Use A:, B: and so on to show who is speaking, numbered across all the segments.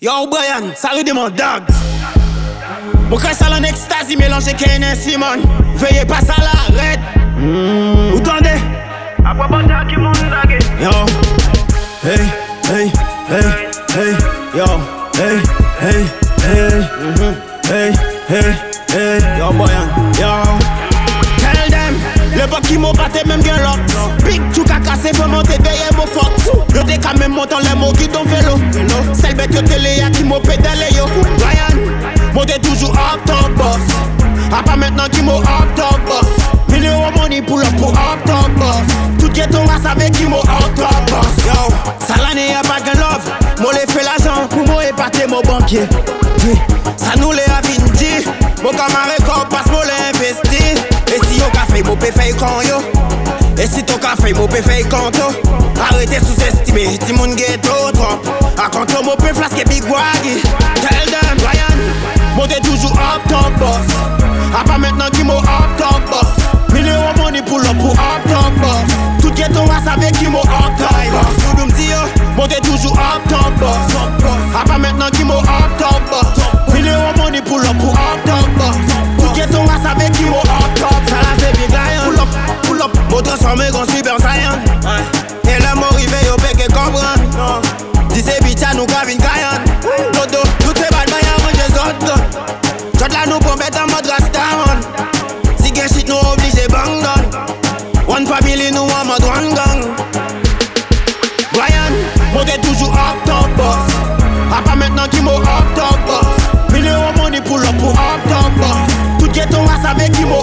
A: Yo Brian, salut de mon dog Mon sale en extasie mélangé Kane et Simon Veuillez pas à l'arrête. Mmh. Vous tendez. Yo. Hey, hey, hey, hey. Yo, hey, hey, hey. Mm-hmm. Hey, hey, hey. Yo Brian, yo. Tell them Le qui m'ont batté même Gade ka men montan le mo gidon yo Ryan, de toujou up top boss A pa maintenant ki mo up top boss Million money pull up pou up top boss Tout ghetto wa save ki mo up top boss Yo, salane ya bag and love. Mo le fe l'ajan pou mo epate mo bankye Sa nou le avindi Mo kamare kon pas mo le investi. E si yo ka fey mo pe yo. E si ton ka fey mo Arrêtez sous-estimer, ti moun ghetto trop. Akant yo mou pe flaske bigwagi Tell them, Ryan, monte toujou up top boss. A pa maintenant ki mou up top boss. Milyon mouni pou lop pou up top boss. Tout ghetto a save ki mou up top. savez qui m'a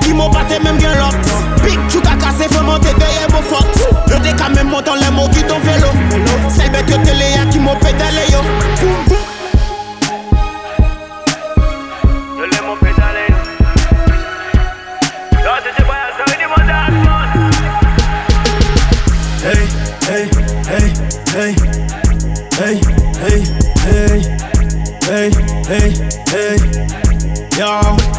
A: qui m'a batté même bien l'autre. Big tu t'as cassé vraiment t'es derrière mon fuck Je t'ai quand même montant les mots qui ton vélo C'est bête que t'es qui m'a pédalé yo.
B: Boum boum. yo.